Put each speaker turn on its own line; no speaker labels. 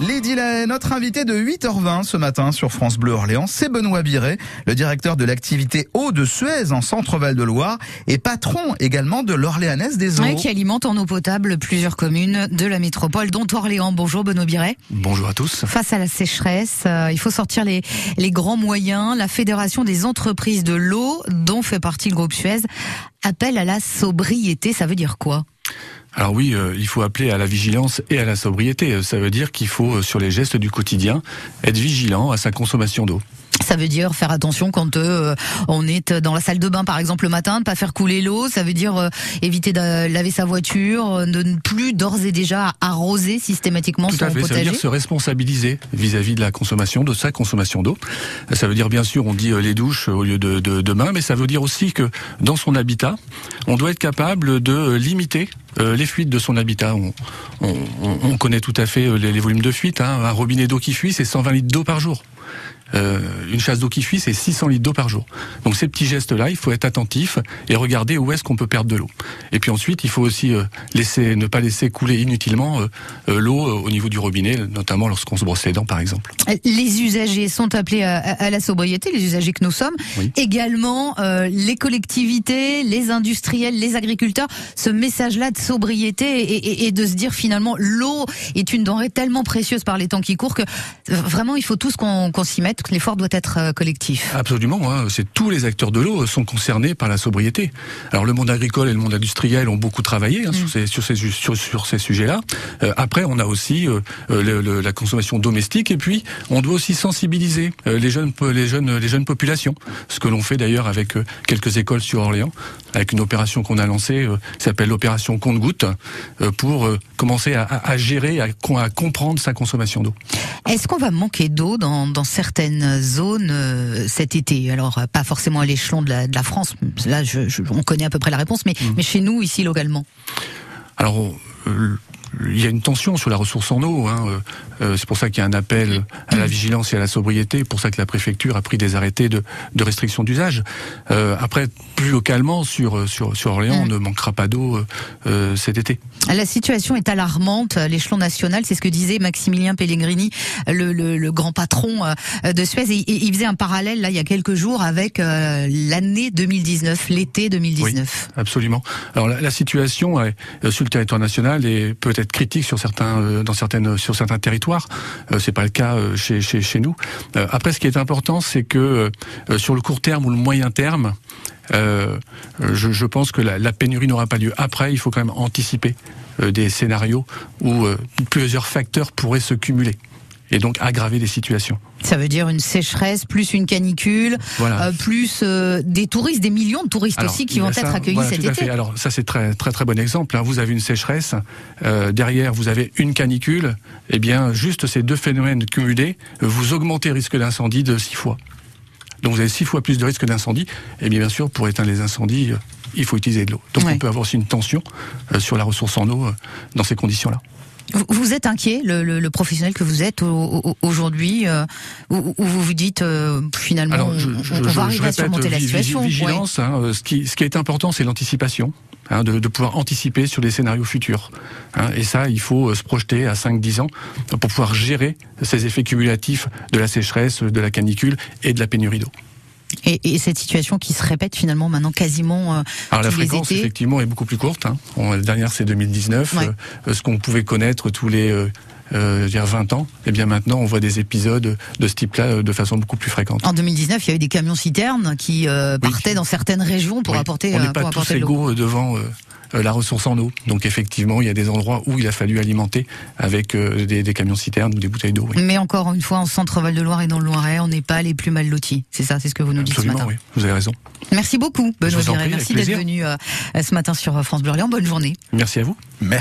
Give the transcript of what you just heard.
Lady Lay, notre invité de 8h20 ce matin sur France Bleu Orléans, c'est Benoît Biret, le directeur de l'activité eau de Suez en Centre-Val de Loire et patron également de l'Orléanaise des eaux.
Oui, qui alimente en eau potable plusieurs communes de la métropole, dont Orléans. Bonjour Benoît Biret.
Bonjour à tous.
Face à la sécheresse, euh, il faut sortir les, les grands moyens. La Fédération des entreprises de l'eau, dont fait partie le groupe Suez, appelle à la sobriété. Ça veut dire quoi?
Alors oui, euh, il faut appeler à la vigilance et à la sobriété. Euh, ça veut dire qu'il faut, euh, sur les gestes du quotidien, être vigilant à sa consommation d'eau.
Ça veut dire faire attention quand euh, on est dans la salle de bain, par exemple, le matin, de pas faire couler l'eau. Ça veut dire euh, éviter de laver sa voiture, de ne plus d'ores et déjà arroser systématiquement
Tout
son
à fait.
potager.
Ça veut dire se responsabiliser vis-à-vis de la consommation, de sa consommation d'eau. Ça veut dire bien sûr, on dit euh, les douches au lieu de, de, de mains, mais ça veut dire aussi que dans son habitat, on doit être capable de limiter euh, les fuites de son habitat. On, on, on connaît tout à fait les, les volumes de fuite. Hein. Un robinet d'eau qui fuit, c'est 120 litres d'eau par jour. Euh, une chasse d'eau qui fuit, c'est 600 litres d'eau par jour. Donc ces petits gestes-là, il faut être attentif et regarder où est-ce qu'on peut perdre de l'eau. Et puis ensuite, il faut aussi euh, laisser, ne pas laisser couler inutilement euh, l'eau au niveau du robinet, notamment lorsqu'on se brosse les dents, par exemple.
Les usagers sont appelés à, à la sobriété, les usagers que nous sommes.
Oui.
Également les collectivités, les industriels, les agriculteurs. Ce message-là de sobriété et, et, et, de se dire finalement l'eau est une denrée tellement précieuse par les temps qui courent que vraiment il faut tous qu'on qu s'y mette, que l'effort doit être collectif.
Absolument, hein, c'est tous les acteurs de l'eau sont concernés par la sobriété. Alors le monde agricole et le monde industriel ont beaucoup travaillé hein, mmh. sur, ces, sur, ces, sur, sur ces sujets-là. Euh, après, on a aussi euh, le, le, la consommation domestique et puis on doit aussi sensibiliser euh, les jeunes, les jeunes, les jeunes populations. Ce que l'on fait d'ailleurs avec quelques écoles sur Orléans, avec une opération qu'on a lancée, qui s'appelle l'opération compte-goutte, pour commencer à, à gérer, à, à comprendre sa consommation d'eau.
Est-ce qu'on va manquer d'eau dans, dans certaines zones euh, cet été. Alors, pas forcément à l'échelon de, de la, France, là je, je, on connaît à peu près la réponse, mais, mmh. mais chez nous, ici, localement.
Alors, euh, il y a une tension sur la ressource en eau. Hein. Euh, c'est pour ça qu'il y a un appel à la vigilance et à la sobriété. Pour ça que la préfecture a pris des arrêtés de, de restriction d'usage. Euh, après, plus localement, sur sur sur Orléans, on ne manquera pas d'eau euh, cet été.
La situation est alarmante à l'échelon national. C'est ce que disait Maximilien Pellegrini, le, le, le grand patron de Suez. Et, et, il faisait un parallèle là il y a quelques jours avec euh, l'année 2019, l'été 2019.
Oui, absolument. Alors la, la situation sur le territoire national est peut être critique sur certains euh, dans certaines sur. Euh, c'est pas le cas euh, chez, nous. Après, ce qui est important, c'est que sur le court terme ou le moyen terme, je, pense que la, pénurie n'aura pas lieu. Après, il faut quand même anticiper des scénarios où plusieurs facteurs pourraient se cumuler et donc aggraver des situations.
Ça veut dire une sécheresse, plus une canicule,
voilà.
euh, plus euh, des touristes, des millions de touristes
Alors,
aussi qui vont
ça,
être accueillis
voilà,
cet été.
Fait. Alors ça c'est très très très bon exemple. Hein. Vous avez une sécheresse, euh, derrière vous avez une canicule. Eh bien juste ces deux phénomènes cumulés, vous augmentez le risque d'incendie de six fois. Donc vous avez six fois plus de risque d'incendie. Et bien, bien sûr, pour éteindre les incendies, il faut utiliser de l'eau. Donc ouais. on peut avoir aussi une tension sur la ressource en eau dans ces conditions-là.
Vous êtes inquiet, le, le, le, professionnel que vous êtes aujourd'hui, euh, où, où, vous vous dites euh, finalement
Alors, je,
on,
je,
on, va arriver
répète,
à surmonter la situation.
Vigilance, ouais. hein, ce, qui, ce qui est important, c'est l'anticipation. Hein, de, de, pouvoir anticiper sur des scénarios futurs. Hein, et ça, il faut se projeter à 5-10 ans pour pouvoir gérer ces effets cumulatifs de la sécheresse, de la canicule et de la pénurie d'eau.
Et, et, cette situation qui se répète finalement maintenant quasiment euh,
Alors la
tous
fréquence
les étés.
effectivement est beaucoup plus courte. Hein. La dernière c'est 2019.
Ouais.
Euh, ce qu'on pouvait connaître tous les euh, euh, 20 ans, et eh bien maintenant on voit des épisodes de ce type-là de façon beaucoup plus fréquente.
En 2019, il y a eu des camions citernes qui euh, partaient oui. dans certaines régions pour
oui.
apporter.
On n'est pas tous égaux devant euh, la ressource en eau. Donc effectivement, il y a des endroits où il a fallu alimenter avec euh, des, des, camions citernes ou des bouteilles d'eau.
Oui. Mais encore une fois, en centre-val de Loire et dans le Loiret, on n'est pas les plus mal lotis. C'est ça, c'est ce que vous nous dites
Absolument,
ce matin.
Oui, vous avez raison.
Merci beaucoup, Benoît
Viret.
Merci d'être venu euh, ce matin sur France Bleu Orléans. Bonne journée.
Merci à vous.
Merci.